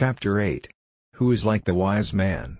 Chapter 8 Who is like the wise man?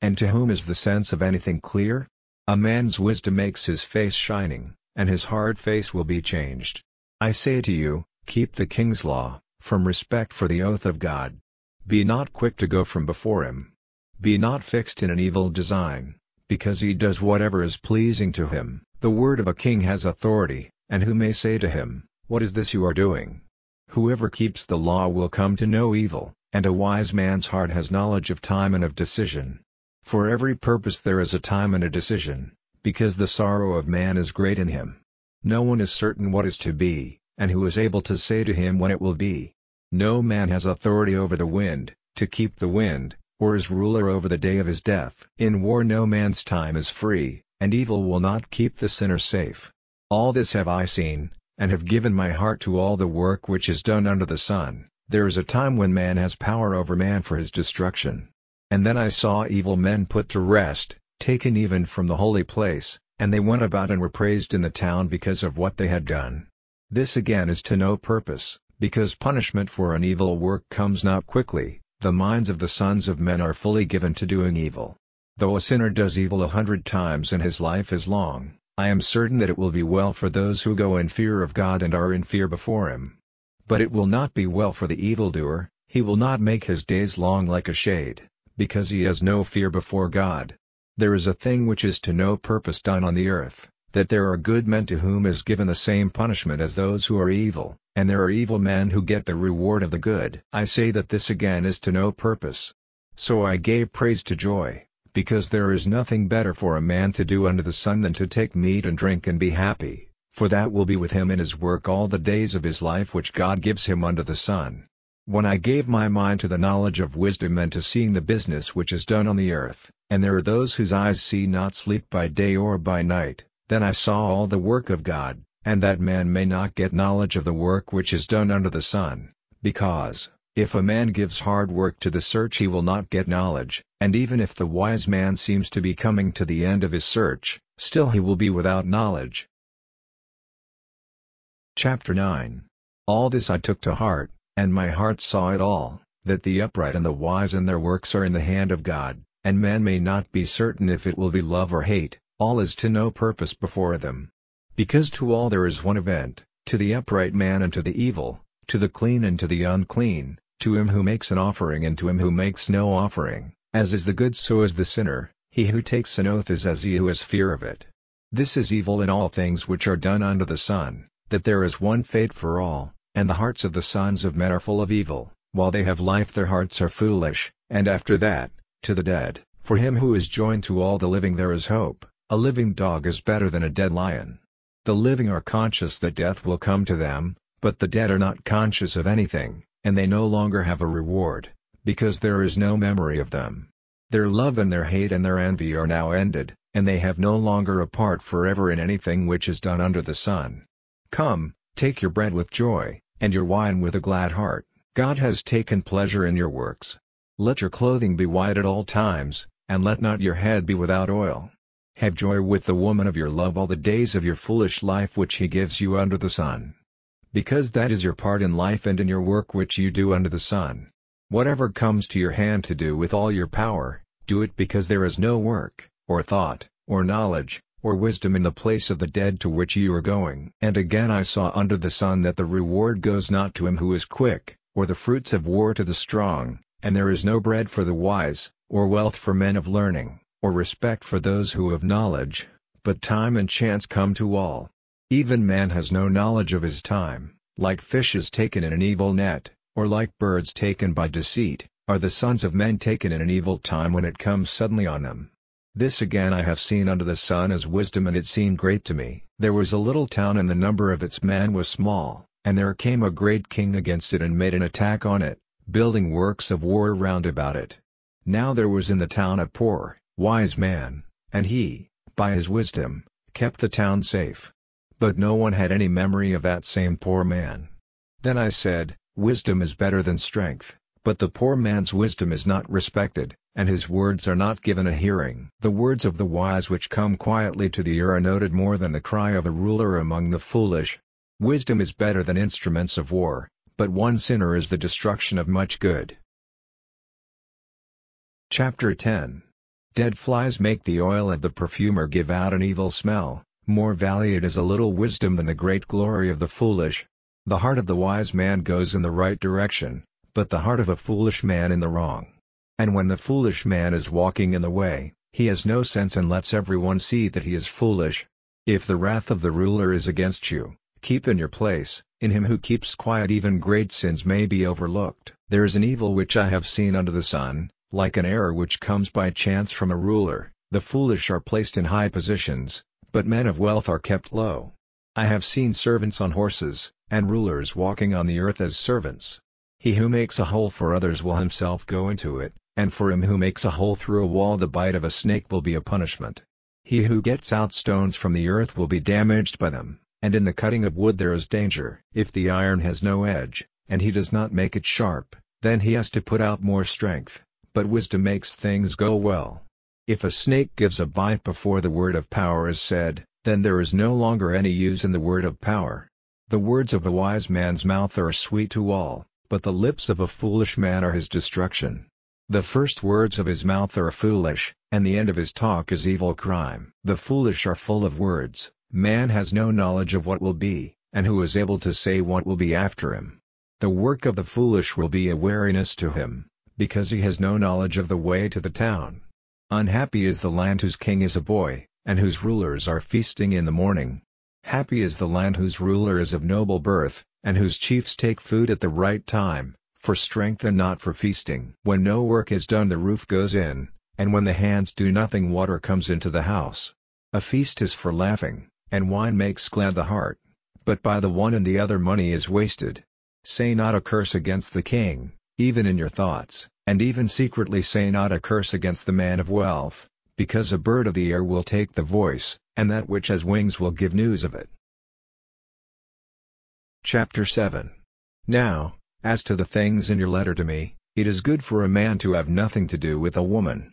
And to whom is the sense of anything clear? A man's wisdom makes his face shining, and his hard face will be changed. I say to you, keep the king's law, from respect for the oath of God. Be not quick to go from before him. Be not fixed in an evil design, because he does whatever is pleasing to him. The word of a king has authority, and who may say to him, What is this you are doing? Whoever keeps the law will come to no evil, and a wise man's heart has knowledge of time and of decision. For every purpose there is a time and a decision, because the sorrow of man is great in him. No one is certain what is to be, and who is able to say to him when it will be. No man has authority over the wind, to keep the wind, or is ruler over the day of his death. In war no man's time is free, and evil will not keep the sinner safe. All this have I seen, and have given my heart to all the work which is done under the sun. There is a time when man has power over man for his destruction. And then I saw evil men put to rest, taken even from the holy place, and they went about and were praised in the town because of what they had done. This again is to no purpose, because punishment for an evil work comes not quickly, the minds of the sons of men are fully given to doing evil. Though a sinner does evil a hundred times and his life is long, I am certain that it will be well for those who go in fear of God and are in fear before Him. But it will not be well for the evildoer, he will not make his days long like a shade, because he has no fear before God. There is a thing which is to no purpose done on the earth, that there are good men to whom is given the same punishment as those who are evil, and there are evil men who get the reward of the good. I say that this again is to no purpose. So I gave praise to joy, because there is nothing better for a man to do under the sun than to take meat and drink and be happy, for that will be with him in his work all the days of his life which God gives him under the sun. When I gave my mind to the knowledge of wisdom and to seeing the business which is done on the earth, and there are those whose eyes see not sleep by day or by night, then I saw all the work of God, and that man may not get knowledge of the work which is done under the sun, because, if a man gives hard work to the search he will not get knowledge, and even if the wise man seems to be coming to the end of his search, still he will be without knowledge. Chapter 9 All this I took to heart, and my heart saw it all, that the upright and the wise and their works are in the hand of God, and man may not be certain if it will be love or hate, all is to no purpose before them. Because to all there is one event, to the upright man and to the evil, to the clean and to the unclean, to him who makes an offering and to him who makes no offering, as is the good so is the sinner, he who takes an oath is as he who has fear of it. This is evil in all things which are done under the sun, that there is one fate for all, and the hearts of the sons of men are full of evil, while they have life their hearts are foolish, and after that, to the dead. For him who is joined to all the living there is hope, a living dog is better than a dead lion. The living are conscious that death will come to them, but the dead are not conscious of anything, and they no longer have a reward, because there is no memory of them. Their love and their hate and their envy are now ended, and they have no longer a part forever in anything which is done under the sun. Come, take your bread with joy, and your wine with a glad heart, God has taken pleasure in your works. Let your clothing be white at all times, and let not your head be without oil. Have joy with the woman of your love all the days of your foolish life which he gives you under the sun because that is your part in life and in your work which you do under the sun. Whatever comes to your hand to do with all your power, do it because there is no work, or thought, or knowledge, or wisdom in the place of the dead to which you are going. And again I saw under the sun that the reward goes not to him who is quick, or the fruits of war to the strong, and there is no bread for the wise, or wealth for men of learning, or respect for those who have knowledge, but time and chance come to all. Even man has no knowledge of his time, like fishes taken in an evil net, or like birds taken by deceit, are the sons of men taken in an evil time when it comes suddenly on them. This again I have seen under the sun as wisdom and it seemed great to me. There was a little town and the number of its men was small, and there came a great king against it and made an attack on it, building works of war round about it. Now there was in the town a poor, wise man, and he, by his wisdom, kept the town safe. But no one had any memory of that same poor man. Then I said, Wisdom is better than strength, but the poor man's wisdom is not respected, and his words are not given a hearing. The words of the wise which come quietly to the ear are noted more than the cry of a ruler among the foolish. Wisdom is better than instruments of war, but one sinner is the destruction of much good. Chapter 10 Dead flies make the oil of the perfumer give out an evil smell, more valued is a little wisdom than the great glory of the foolish. The heart of the wise man goes in the right direction, but the heart of a foolish man in the wrong. And when the foolish man is walking in the way, he has no sense and lets everyone see that he is foolish. If the wrath of the ruler is against you, keep in your place, in him who keeps quiet even great sins may be overlooked. There is an evil which I have seen under the sun, like an error which comes by chance from a ruler, the foolish are placed in high positions, but men of wealth are kept low. I have seen servants on horses, and rulers walking on the earth as servants. He who makes a hole for others will himself go into it, and for him who makes a hole through a wall the bite of a snake will be a punishment. He who gets out stones from the earth will be damaged by them, and in the cutting of wood there is danger. If the iron has no edge, and he does not make it sharp, then he has to put out more strength but wisdom makes things go well. If a snake gives a bite before the word of power is said, then there is no longer any use in the word of power. The words of a wise man's mouth are sweet to all, but the lips of a foolish man are his destruction. The first words of his mouth are foolish, and the end of his talk is evil crime. The foolish are full of words, man has no knowledge of what will be, and who is able to say what will be after him. The work of the foolish will be a weariness to him, because he has no knowledge of the way to the town. Unhappy is the land whose king is a boy, and whose rulers are feasting in the morning. Happy is the land whose ruler is of noble birth, and whose chiefs take food at the right time, for strength and not for feasting. When no work is done the roof goes in, and when the hands do nothing water comes into the house. A feast is for laughing, and wine makes glad the heart, but by the one and the other money is wasted. Say not a curse against the king, even in your thoughts, and even secretly say not a curse against the man of wealth, because a bird of the air will take the voice, and that which has wings will give news of it. Chapter 7 Now, as to the things in your letter to me, it is good for a man to have nothing to do with a woman.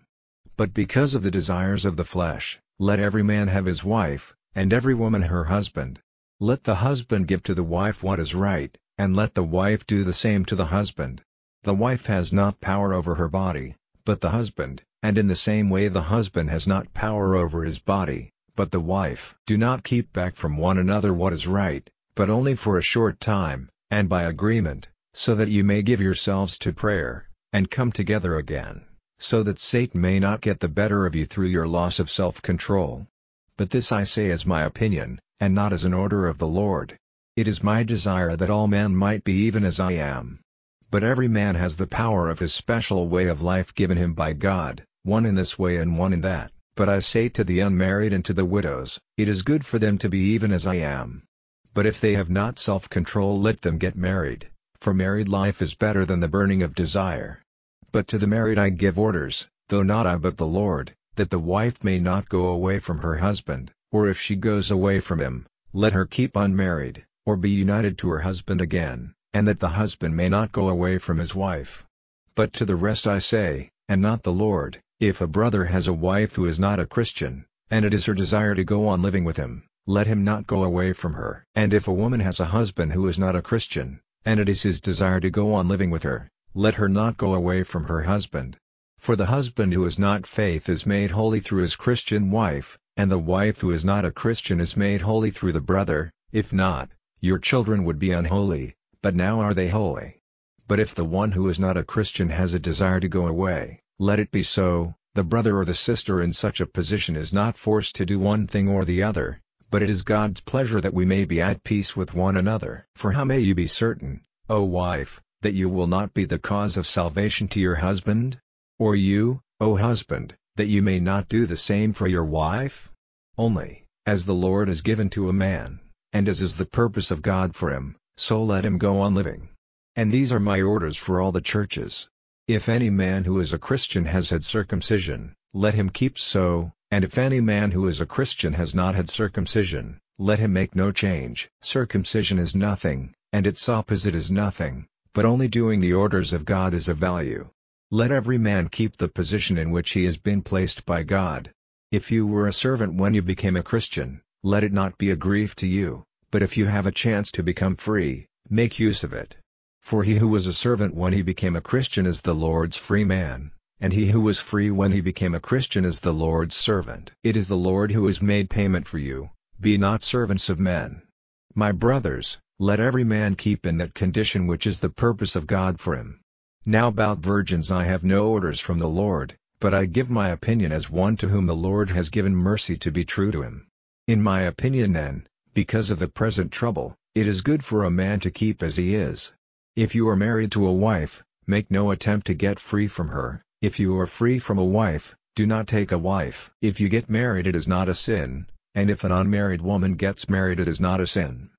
But because of the desires of the flesh, let every man have his wife, and every woman her husband. Let the husband give to the wife what is right, and let the wife do the same to the husband. The wife has not power over her body, but the husband, and in the same way the husband has not power over his body, but the wife. Do not keep back from one another what is right, but only for a short time, and by agreement, so that you may give yourselves to prayer, and come together again, so that Satan may not get the better of you through your loss of self-control. But this I say as my opinion, and not as an order of the Lord. It is my desire that all men might be even as I am. But every man has the power of his special way of life given him by God, one in this way and one in that. But I say to the unmarried and to the widows, it is good for them to be even as I am. But if they have not self-control let them get married, for married life is better than the burning of desire. But to the married I give orders, though not I but the Lord, that the wife may not go away from her husband, or if she goes away from him, let her keep unmarried, or be united to her husband again and that the husband may not go away from his wife. But to the rest I say, and not the Lord, if a brother has a wife who is not a Christian, and it is her desire to go on living with him, let him not go away from her. And if a woman has a husband who is not a Christian, and it is his desire to go on living with her, let her not go away from her husband. For the husband who is not faith is made holy through his Christian wife, and the wife who is not a Christian is made holy through the brother, if not, your children would be unholy, but now are they holy. But if the one who is not a Christian has a desire to go away, let it be so, the brother or the sister in such a position is not forced to do one thing or the other, but it is God's pleasure that we may be at peace with one another. For how may you be certain, O wife, that you will not be the cause of salvation to your husband? Or you, O husband, that you may not do the same for your wife? Only, as the Lord is given to a man, and as is the purpose of God for him, so let him go on living. And these are my orders for all the churches. If any man who is a Christian has had circumcision, let him keep so, and if any man who is a Christian has not had circumcision, let him make no change. Circumcision is nothing, and its opposite is nothing, but only doing the orders of God is of value. Let every man keep the position in which he has been placed by God. If you were a servant when you became a Christian, let it not be a grief to you, but if you have a chance to become free, make use of it. For he who was a servant when he became a Christian is the Lord's free man, and he who was free when he became a Christian is the Lord's servant. It is the Lord who has made payment for you, be not servants of men. My brothers, let every man keep in that condition which is the purpose of God for him. Now about virgins I have no orders from the Lord, but I give my opinion as one to whom the Lord has given mercy to be true to him. In my opinion then, because of the present trouble, it is good for a man to keep as he is. If you are married to a wife, make no attempt to get free from her, if you are free from a wife, do not take a wife. If you get married it is not a sin, and if an unmarried woman gets married it is not a sin.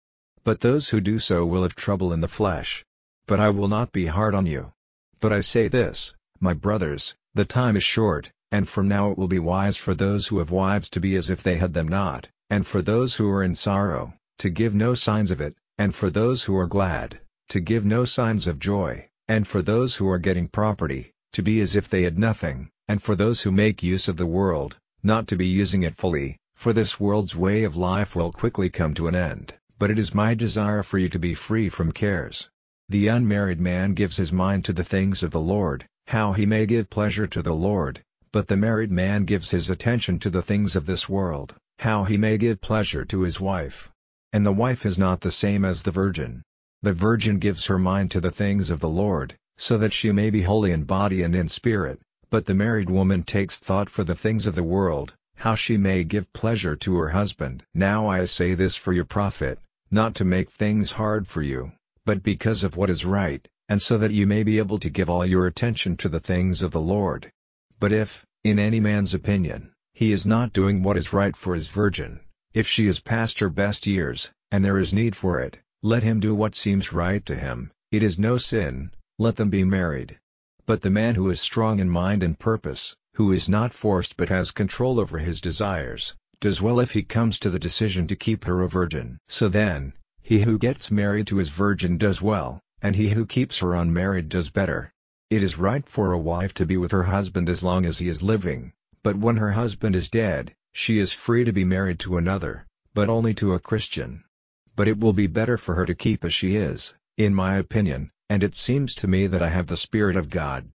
But those who do so will have trouble in the flesh. But I will not be hard on you. But I say this, my brothers, the time is short, and from now it will be wise for those who have wives to be as if they had them not, and for those who are in sorrow, to give no signs of it, and for those who are glad, to give no signs of joy, and for those who are getting property, to be as if they had nothing, and for those who make use of the world, not to be using it fully, for this world's way of life will quickly come to an end. But it is my desire for you to be free from cares. The unmarried man gives his mind to the things of the Lord, how he may give pleasure to the Lord, but the married man gives his attention to the things of this world, how he may give pleasure to his wife. And the wife is not the same as the virgin. The virgin gives her mind to the things of the Lord, so that she may be holy in body and in spirit, but the married woman takes thought for the things of the world, how she may give pleasure to her husband. Now I say this for your profit, not to make things hard for you, but because of what is right, and so that you may be able to give all your attention to the things of the Lord. But if, in any man's opinion, he is not doing what is right for his virgin, if she is past her best years, and there is need for it, let him do what seems right to him, it is no sin, let them be married. But the man who is strong in mind and purpose, who is not forced but has control over his desires, does well if he comes to the decision to keep her a virgin. So then, he who gets married to his virgin does well, and he who keeps her unmarried does better. It is right for a wife to be with her husband as long as he is living, but when her husband is dead, she is free to be married to another, but only to a Christian. But it will be better for her to keep as she is, in my opinion, and it seems to me that I have the Spirit of God.